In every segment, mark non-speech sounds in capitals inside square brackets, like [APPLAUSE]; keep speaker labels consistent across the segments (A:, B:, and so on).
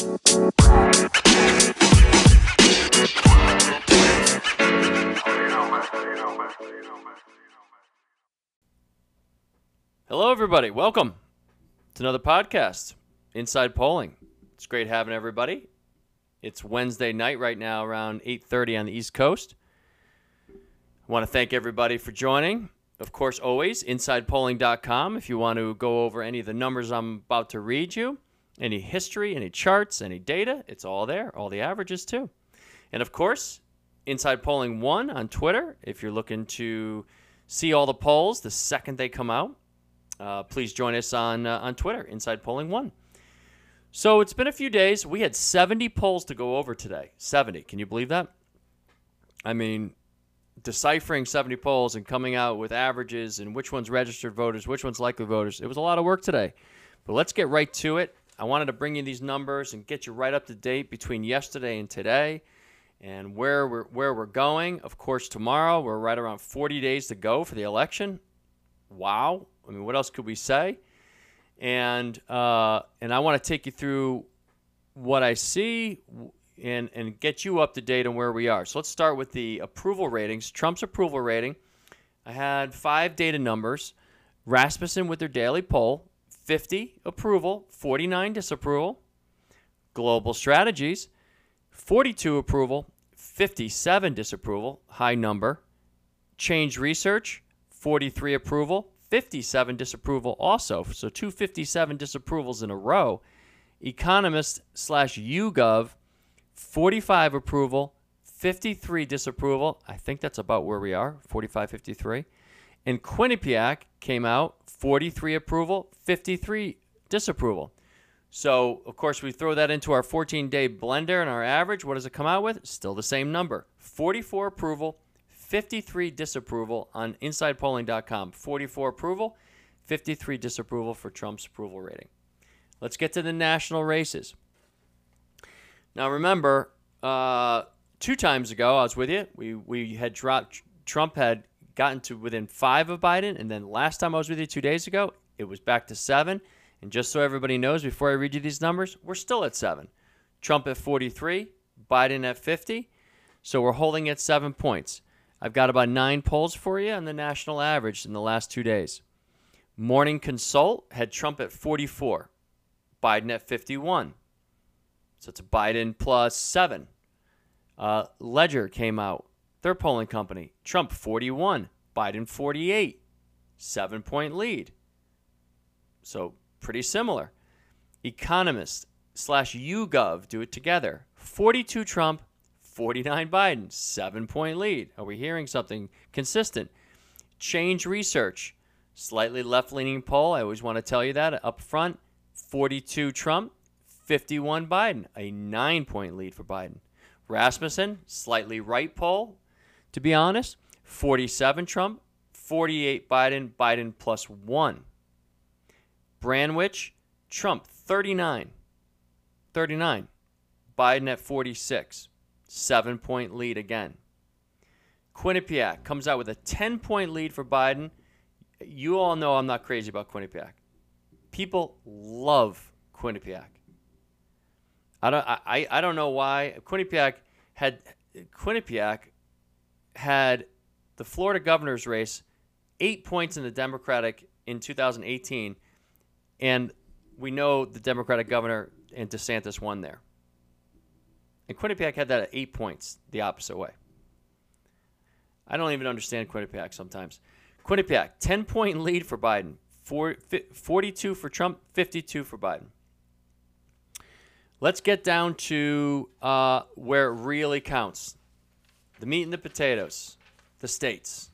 A: Hello, everybody. Welcome to another podcast, Inside Polling. It's great having everybody. It's Wednesday night right now, around 8:30 on the East Coast. I want to thank everybody for joining. Of course, always insidepolling.com if you want to go over any of the numbers I'm about to read you, any history, any charts, any data, it's all there, all the averages too. And of course, Inside Polling 1 on Twitter if you're looking to see all the polls the second they come out uh, please join us on uh, on Twitter, Inside Polling One. So it's been a few days. We had 70 polls to go over today. 70. Can you believe that? I mean, deciphering 70 polls and coming out with averages and which one's registered voters, which one's likely voters. It was a lot of work today. But let's get right to it. I wanted to bring you these numbers and get you right up to date between yesterday and today and where we're where we're going. Of course, tomorrow we're right around 40 days to go for the election. Wow. I mean, what else could we say? And uh, and I want to take you through what I see and and get you up to date on where we are. So let's start with the approval ratings. Trump's approval rating. I had five data numbers. Rasmussen with their daily poll, 50 approval, 49 disapproval. Global Strategies, 42 approval, 57 disapproval, high number. Change Research, 43 approval, 57 disapproval also. So 257 disapprovals in a row. Economist slash YouGov, 45 approval, 53 disapproval. I think that's about where we are, 45, 53. And Quinnipiac came out 43 approval, 53 disapproval. So, of course, we throw that into our 14 day blender and our average. What does it come out with? Still the same number 44 approval, 53 disapproval on insidepolling.com. 44 approval, 53 disapproval for Trump's approval rating. Let's get to the national races. Now, remember, uh, two times ago, I was with you. We, we had dropped, Trump had gotten to within five of Biden. And then last time I was with you two days ago, it was back to seven. And just so everybody knows, before I read you these numbers, we're still at seven. Trump at 43, Biden at 50. So we're holding at seven points. I've got about nine polls for you on the national average in the last two days. Morning Consult had Trump at 44, Biden at 51. So it's a Biden plus seven. Uh, Leger came out, their polling company. Trump 41, Biden 48, seven point lead. So pretty similar. Economist slash YouGov do it together. 42 Trump, 49 Biden, seven point lead. Are we hearing something consistent? Change research, slightly left leaning poll. I always want to tell you that up front 42 Trump, 51 Biden, a nine point lead for Biden. Rasmussen, slightly right poll, to be honest, 47 Trump, 48 Biden, Biden plus one. Branwich, Trump 39, 39, Biden at 46. Seven point lead again. Quinnipiac comes out with a 10 point lead for Biden. You all know I'm not crazy about Quinnipiac. People love Quinnipiac. I don't, I, I don't know why. Quinnipiac had Quinnipiac had the Florida governor's race eight points in the Democratic in 2018, and we know the Democratic governor and DeSantis won there. And Quinnipiac had that at eight points the opposite way. I don't even understand Quinnipiac sometimes. Quinnipiac, 10 point lead for Biden, 42 for Trump, 52 for Biden. Let's get down to uh, where it really counts the meat and the potatoes, the states.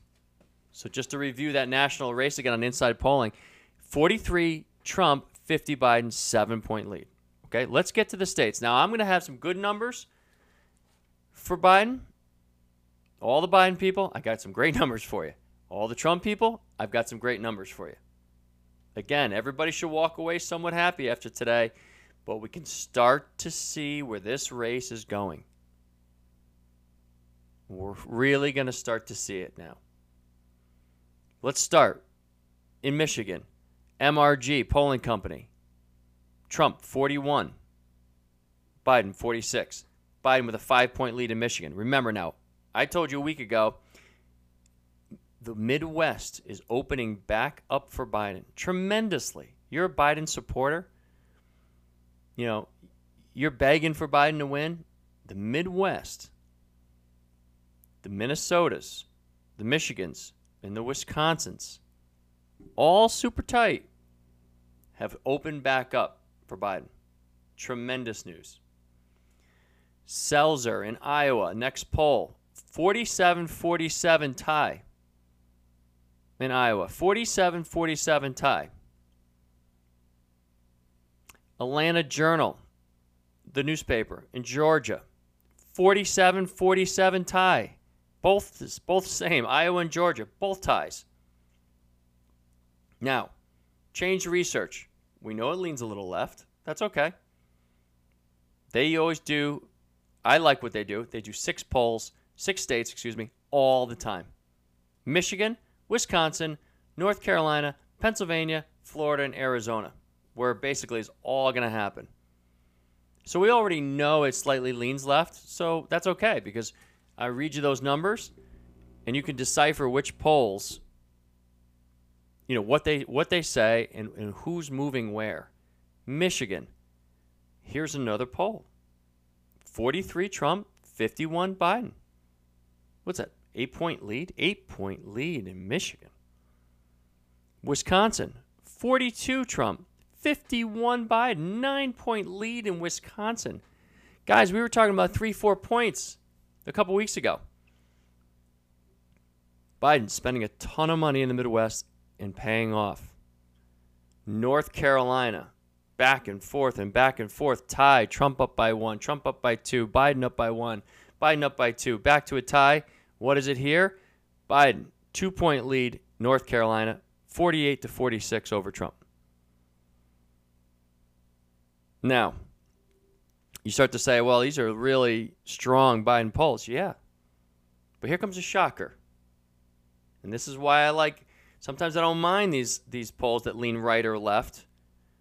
A: So, just to review that national race again on inside polling 43 Trump, 50 Biden, seven point lead. Okay, let's get to the states. Now, I'm going to have some good numbers for Biden. All the Biden people, I got some great [LAUGHS] numbers for you. All the Trump people, I've got some great numbers for you. Again, everybody should walk away somewhat happy after today, but we can start to see where this race is going. We're really going to start to see it now. Let's start in Michigan. MRG polling company Trump 41, Biden 46. Biden with a five point lead in Michigan. Remember now, I told you a week ago the Midwest is opening back up for Biden tremendously. You're a Biden supporter. You know, you're begging for Biden to win. The Midwest, the Minnesotas, the Michigans, and the Wisconsins, all super tight, have opened back up for Biden. Tremendous news. Selzer in Iowa, next poll 47 47 tie in Iowa. 47 47 tie. Atlanta Journal, the newspaper in Georgia. 47 47 tie. Both, both same. Iowa and Georgia, both ties. Now, change research. We know it leans a little left. That's okay. They always do. I like what they do. They do six polls, six states, excuse me, all the time. Michigan, Wisconsin, North Carolina, Pennsylvania, Florida, and Arizona, where basically is all going to happen. So we already know it slightly leans left, so that's okay because I read you those numbers and you can decipher which polls you know what they what they say and, and who's moving where. Michigan. Here's another poll. 43 Trump, 51 Biden. What's that? Eight point lead? Eight point lead in Michigan. Wisconsin, 42 Trump, 51 Biden, nine point lead in Wisconsin. Guys, we were talking about three, four points a couple weeks ago. Biden spending a ton of money in the Midwest and paying off. North Carolina, back and forth and back and forth, tie, Trump up by one, Trump up by two, Biden up by one, Biden up by two, back to a tie. What is it here? Biden, two point lead, North Carolina, 48 to 46 over Trump. Now, you start to say, well, these are really strong Biden polls. Yeah. But here comes a shocker. And this is why I like sometimes I don't mind these these polls that lean right or left,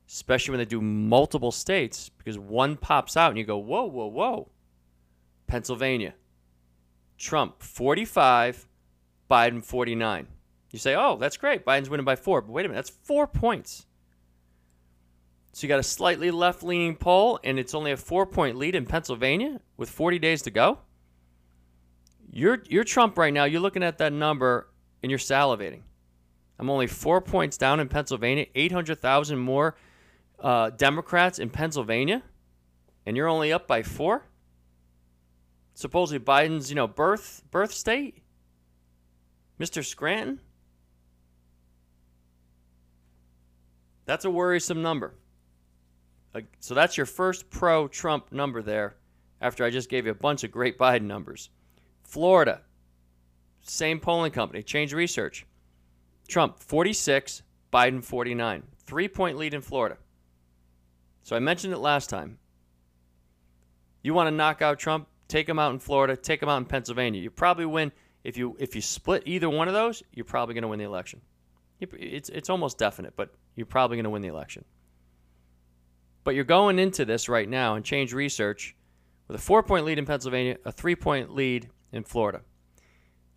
A: especially when they do multiple states, because one pops out and you go, whoa, whoa, whoa. Pennsylvania. Trump 45, Biden 49. You say, oh, that's great. Biden's winning by four. But wait a minute, that's four points. So you got a slightly left leaning poll, and it's only a four point lead in Pennsylvania with 40 days to go. You're, you're Trump right now. You're looking at that number and you're salivating. I'm only four points down in Pennsylvania, 800,000 more uh, Democrats in Pennsylvania, and you're only up by four? supposedly Biden's, you know, birth birth state? Mr. Scranton? That's a worrisome number. So that's your first pro Trump number there after I just gave you a bunch of great Biden numbers. Florida, same polling company, change research. Trump 46, Biden 49. Three point lead in Florida. So I mentioned it last time. You want to knock out Trump? Take him out in Florida. Take them out in Pennsylvania. You probably win if you if you split either one of those. You're probably going to win the election. It's it's almost definite, but you're probably going to win the election. But you're going into this right now and change research with a four point lead in Pennsylvania, a three point lead in Florida.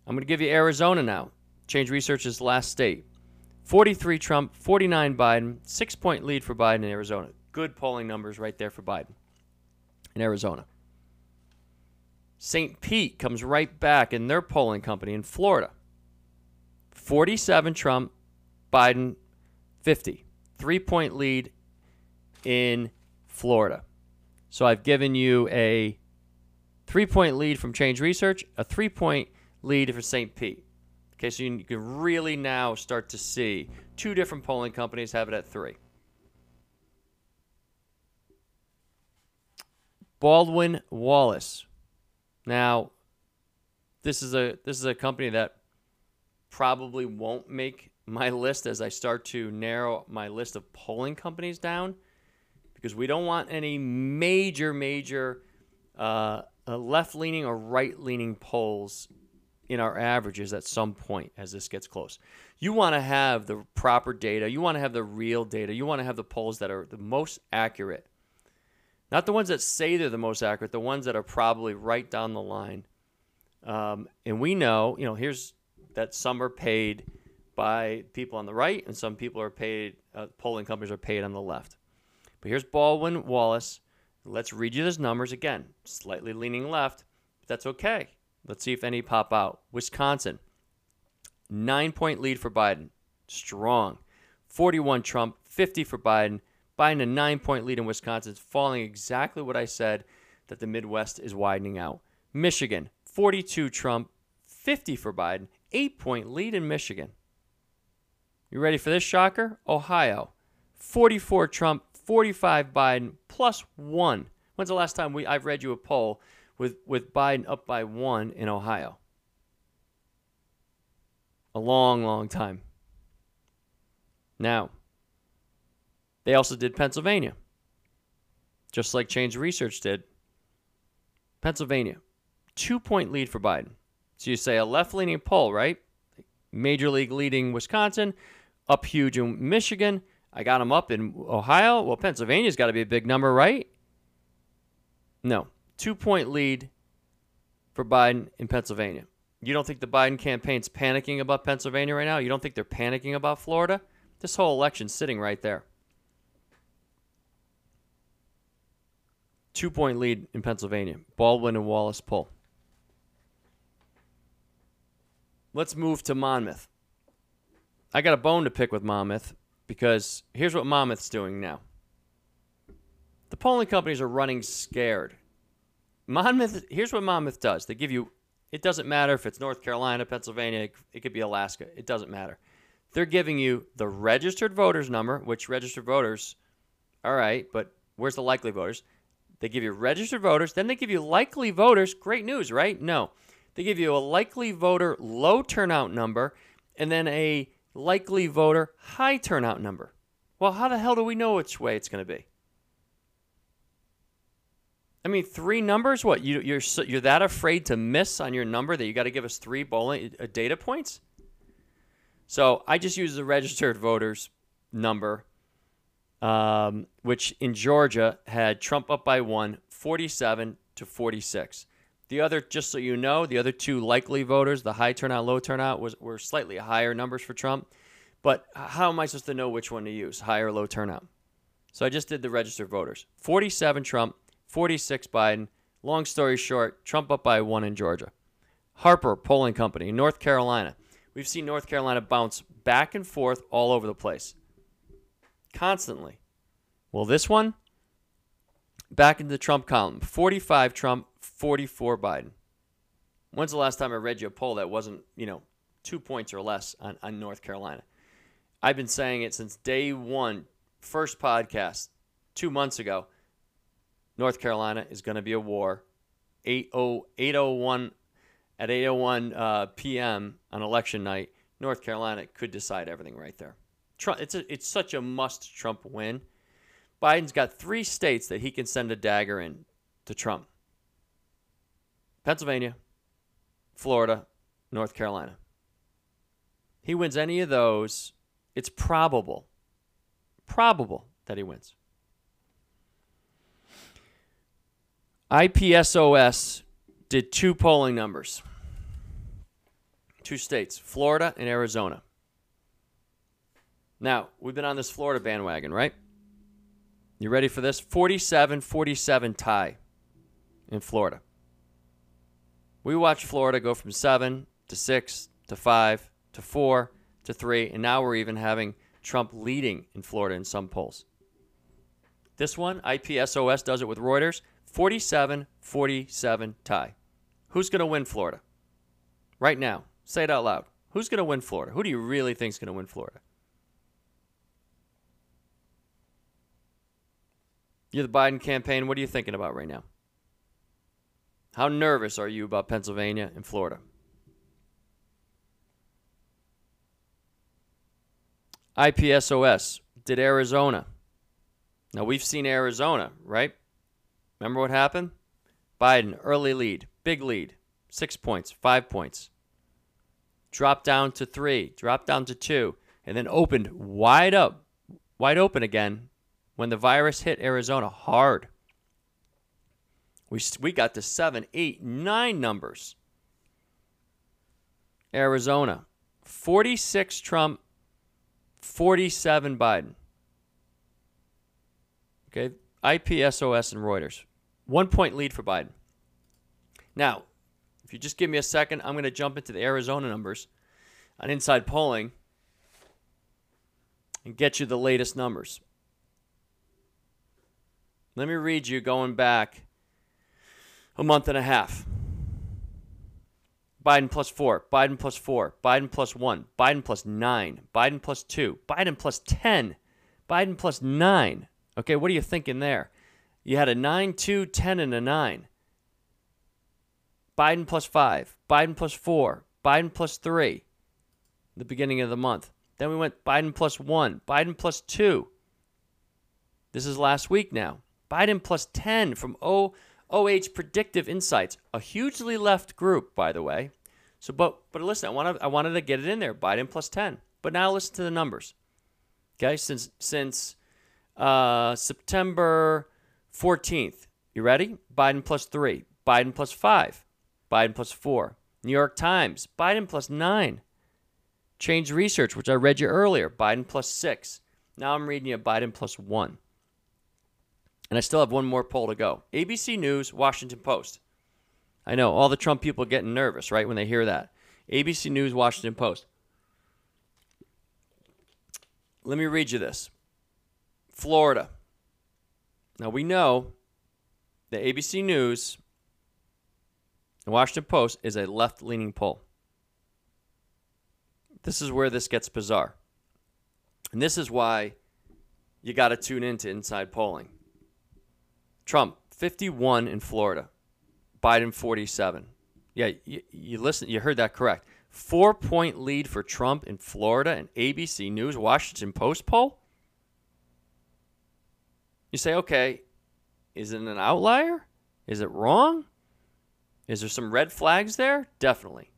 A: I'm going to give you Arizona now. Change Research's last state. 43 Trump, 49 Biden, six point lead for Biden in Arizona. Good polling numbers right there for Biden in Arizona. St. Pete comes right back in their polling company in Florida. 47 Trump, Biden 50. Three point lead in Florida. So I've given you a three point lead from Change Research, a three point lead for St. Pete. Okay, so you can really now start to see two different polling companies have it at three. Baldwin Wallace now, this is a this is a company that probably won't make my list as I start to narrow my list of polling companies down because we don't want any major major uh, uh left leaning or right leaning polls in our averages at some point as this gets close. You want to have the proper data. You want to have the real data. You want to have the polls that are the most accurate Not the ones that say they're the most accurate, the ones that are probably right down the line. Um, and we know, you know, here's that some are paid by people on the right and some people are paid, uh, polling companies are paid on the left. But here's Baldwin Wallace. Let's read you those numbers again. Slightly leaning left, but that's okay. Let's see if any pop out. Wisconsin, nine point lead for Biden. Strong. 41 Trump, 50 for Biden. Biden a nine point lead in Wisconsin. Falling exactly what I said that the Midwest is widening out. Michigan, 42 Trump, 50 for Biden. Eight point lead in Michigan. You ready for this shocker? Ohio, 44 Trump, 45 Biden, plus one. When's the last time we I've read you a poll with, with Biden up by one in Ohio? A long, long time. Now, they also did Pennsylvania, just like Change Research did. Pennsylvania, two point lead for Biden. So you say a left leaning poll, right? Major league leading Wisconsin, up huge in Michigan. I got him up in Ohio. Well, Pennsylvania's got to be a big number, right? No. Two point lead for Biden in Pennsylvania. You don't think the Biden campaign's panicking about Pennsylvania right now? You don't think they're panicking about Florida? This whole election's sitting right there. Two point lead in Pennsylvania. Baldwin and Wallace poll. Let's move to Monmouth. I got a bone to pick with Monmouth because here's what Monmouth's doing now. The polling companies are running scared. Monmouth, here's what Monmouth does. They give you, it doesn't matter if it's North Carolina, Pennsylvania, it could be Alaska. It doesn't matter. They're giving you the registered voters number, which registered voters, all right, but where's the likely voters? They give you registered voters, then they give you likely voters. Great news, right? No. They give you a likely voter low turnout number and then a likely voter high turnout number. Well, how the hell do we know which way it's going to be? I mean, three numbers. What you you're you're that afraid to miss on your number that you got to give us three bowling uh, data points? So I just use the registered voters number, um, which in Georgia had Trump up by one, 47 to 46. The other, just so you know, the other two likely voters, the high turnout, low turnout, was were slightly higher numbers for Trump. But how am I supposed to know which one to use, high or low turnout? So I just did the registered voters. 47 Trump, 46 Biden. Long story short, Trump up by one in Georgia. Harper Polling Company, North Carolina. We've seen North Carolina bounce back and forth all over the place. Constantly. Well, this one, back into the Trump column 45 Trump, 44 Biden. When's the last time I read you a poll that wasn't, you know, two points or less on, on North Carolina? I've been saying it since day one, first podcast, two months ago. North Carolina is going to be a war. 801 at 8:01 uh, p.m. on election night, North Carolina could decide everything right there. Trump, it's a, it's such a must Trump win. Biden's got three states that he can send a dagger in to Trump. Pennsylvania, Florida, North Carolina. He wins any of those, it's probable, probable that he wins. IPSOS did two polling numbers. Two states, Florida and Arizona. Now, we've been on this Florida bandwagon, right? You ready for this? 47 47 tie in Florida. We watched Florida go from 7 to 6 to 5 to 4 to 3, and now we're even having Trump leading in Florida in some polls. This one, IPSOS does it with Reuters 47 47 tie. Who's going to win Florida? Right now. Say it out loud. Who's going to win Florida? Who do you really think is going to win Florida? You're the Biden campaign. What are you thinking about right now? How nervous are you about Pennsylvania and Florida? IPSOS did Arizona. Now we've seen Arizona, right? Remember what happened? Biden, early lead, big lead, six points, five points. Dropped down to three, dropped down to two, and then opened wide up, wide open again when the virus hit Arizona hard. We, we got to seven, eight, nine numbers. Arizona, 46 Trump, 47 Biden. Okay, IPSOS and Reuters. One point lead for Biden. Now, if you just give me a second, I'm going to jump into the Arizona numbers on inside polling and get you the latest numbers. Let me read you going back a month and a half. Biden plus four, Biden plus four, Biden plus one, Biden plus nine, Biden plus two, Biden plus 10, Biden plus nine. Okay, what are you thinking there? You had a 9, 2, 10, and a 9. Biden plus five, Biden plus four, Biden plus three, the beginning of the month. Then we went Biden plus one, Biden plus two. This is last week now. Biden plus 10 from o, OH Predictive Insights, a hugely left group, by the way. So, but but listen, I wanted I wanted to get it in there. Biden plus 10. But now listen to the numbers. Okay, since since uh, September 14th, you ready? Biden plus three, Biden plus five, Biden plus four. New York Times, Biden plus nine. Change Research, which I read you earlier, Biden plus six. Now I'm reading you Biden plus one. And I still have one more poll to go. ABC News, Washington Post. I know all the Trump people getting nervous, right, when they hear that. ABC News, Washington Post. Let me read you this Florida. Now we know that ABC News and Washington Post is a left leaning poll. This is where this gets bizarre. And this is why you got to tune into inside polling. Trump, 51 in Florida. Biden, 47. Yeah, you, you listen, you heard that correct. Four point lead for Trump in Florida and ABC News, Washington Post poll. You say, okay, is it an outlier? Is it wrong? Is there some red flags there? Definitely.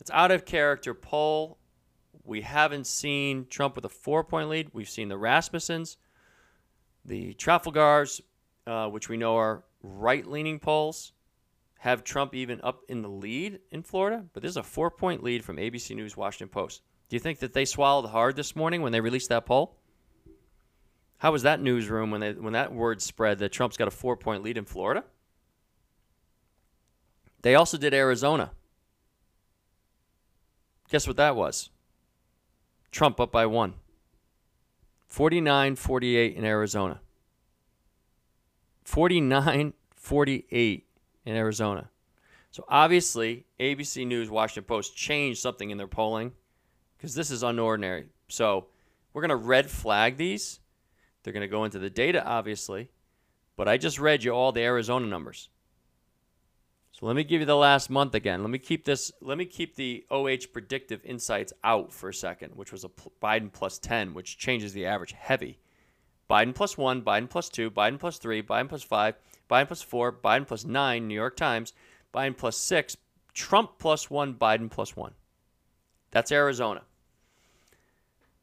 A: It's out of character poll. We haven't seen Trump with a four point lead. We've seen the Rasmussens, the Trafalgars, uh, which we know are right leaning polls, have Trump even up in the lead in Florida. But this is a four point lead from ABC News, Washington Post. Do you think that they swallowed hard this morning when they released that poll? How was that newsroom when they when that word spread that Trump's got a four point lead in Florida? They also did Arizona. Guess what that was? Trump up by one. 49 48 in Arizona. 49 48 in Arizona. So obviously, ABC News, Washington Post changed something in their polling because this is unordinary. So we're going to red flag these. They're going to go into the data, obviously. But I just read you all the Arizona numbers. So let me give you the last month again. Let me keep this. Let me keep the OH predictive insights out for a second, which was a Biden plus 10, which changes the average heavy. Biden plus one, Biden plus two, Biden plus three, Biden plus five, Biden plus four, Biden plus nine, New York Times, Biden plus six, Trump plus one, Biden plus one. That's Arizona.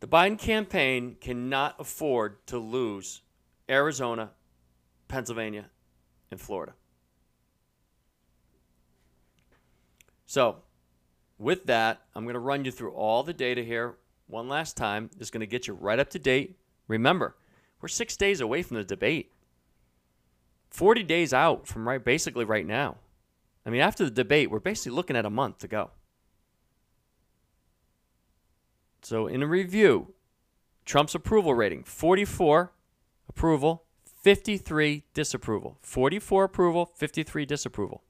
A: The Biden campaign cannot afford to lose Arizona, Pennsylvania, and Florida. So, with that, I'm going to run you through all the data here one last time. It's going to get you right up to date. Remember, we're six days away from the debate. 40 days out from right basically right now. I mean, after the debate, we're basically looking at a month to go. So, in a review, Trump's approval rating 44 approval, 53 disapproval. 44 approval, 53 disapproval.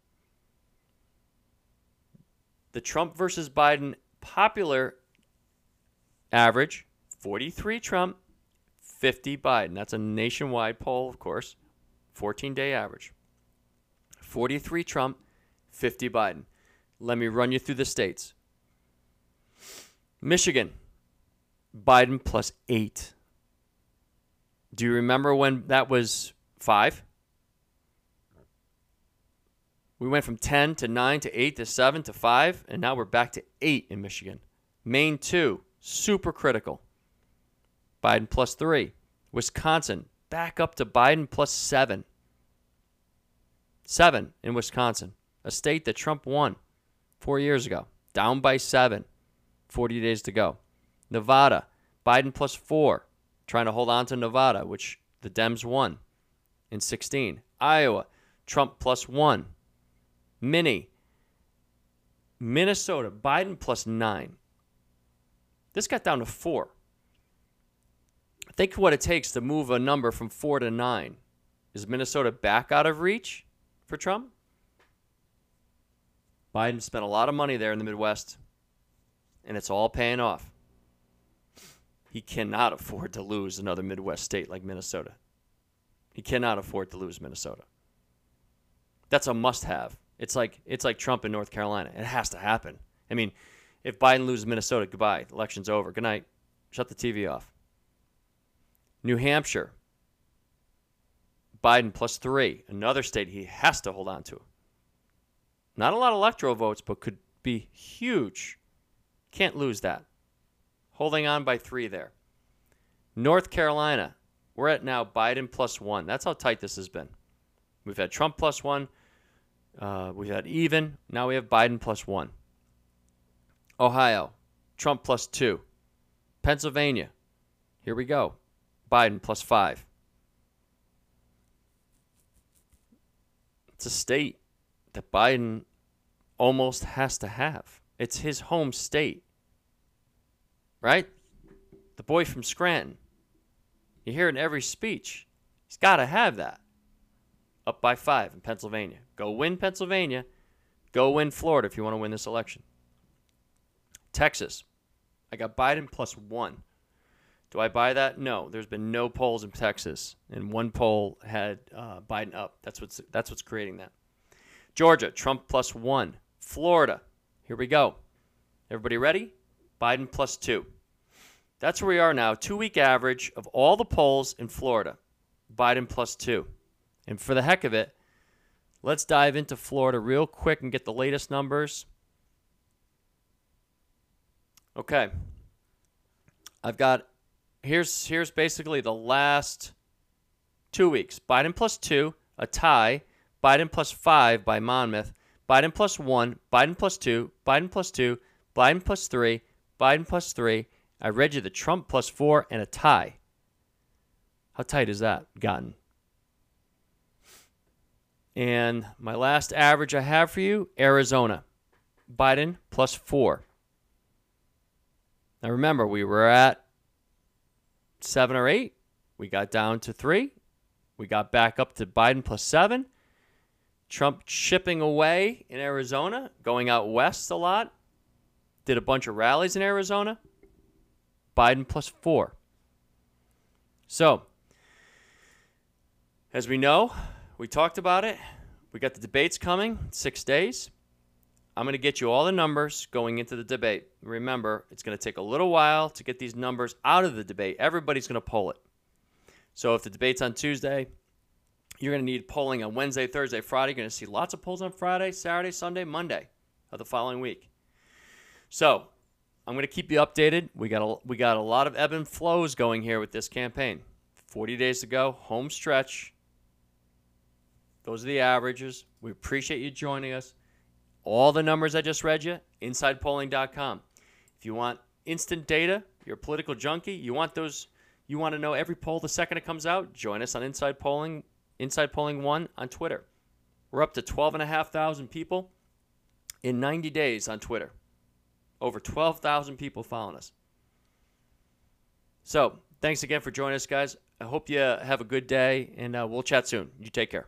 A: The Trump versus Biden popular average 43 Trump, 50 Biden. That's a nationwide poll, of course. 14 day average. 43 Trump, 50 Biden. Let me run you through the states. Michigan, Biden plus eight. Do you remember when that was five? We went from 10 to 9 to 8 to 7 to 5, and now we're back to 8 in Michigan. Maine, 2, super critical. Biden plus three. Wisconsin, back up to Biden plus seven. Seven in Wisconsin, a state that Trump won four years ago, down by seven, 40 days to go. Nevada, Biden plus four, trying to hold on to Nevada, which the Dems won in 16. Iowa, Trump plus one. Mini, Minnesota, Biden plus nine. This got down to four. Think what it takes to move a number from four to nine. Is Minnesota back out of reach for Trump? Biden spent a lot of money there in the Midwest, and it's all paying off. He cannot afford to lose another Midwest state like Minnesota. He cannot afford to lose Minnesota. That's a must-have. It's like it's like Trump in North Carolina. It has to happen. I mean, if Biden loses Minnesota, goodbye. Election's over. Good night. Shut the TV off. New Hampshire. Biden plus three. Another state he has to hold on to. Not a lot of electoral votes, but could be huge. Can't lose that. Holding on by three there. North Carolina. We're at now Biden plus one. That's how tight this has been. We've had Trump plus one. Uh, we've had even. Now we have Biden plus one. Ohio, Trump plus two. Pennsylvania, here we go. Biden plus five. It's a state that Biden almost has to have. It's his home state. Right? The boy from Scranton. You hear it in every speech. He's got to have that. Up by five in Pennsylvania. Go win Pennsylvania. Go win Florida if you want to win this election. Texas. I got Biden plus one. Do I buy that? No. There's been no polls in Texas, and one poll had uh, Biden up. That's what's that's what's creating that. Georgia, Trump plus one. Florida, here we go. Everybody ready? Biden plus two. That's where we are now. Two week average of all the polls in Florida. Biden plus two. And for the heck of it, let's dive into Florida real quick and get the latest numbers. Okay. I've got here's here's basically the last two weeks. Biden plus two, a tie. Biden plus five by Monmouth. Biden plus one. Biden plus two. Biden plus two. Biden plus three. Biden plus three. I read you the Trump plus four and a tie. How tight is that gotten? And my last average I have for you Arizona. Biden plus four. Now remember, we were at seven or eight. We got down to three. We got back up to Biden plus seven. Trump chipping away in Arizona, going out west a lot. Did a bunch of rallies in Arizona. Biden plus four. So, as we know, we talked about it. We got the debates coming, six days. I'm going to get you all the numbers going into the debate. Remember, it's going to take a little while to get these numbers out of the debate. Everybody's going to poll it. So if the debate's on Tuesday, you're going to need polling on Wednesday, Thursday, Friday. You're going to see lots of polls on Friday, Saturday, Sunday, Monday of the following week. So I'm going to keep you updated. We got a, we got a lot of ebb and flows going here with this campaign. 40 days to go, home stretch. Those are the averages. We appreciate you joining us. All the numbers I just read you, insidepolling.com. If you want instant data, you're a political junkie, you want those you want to know every poll the second it comes out, join us on Inside Polling, Inside Polling 1 on Twitter. We're up to 12,500 people in 90 days on Twitter. Over 12,000 people following us. So, thanks again for joining us, guys. I hope you have a good day, and uh, we'll chat soon. You take care.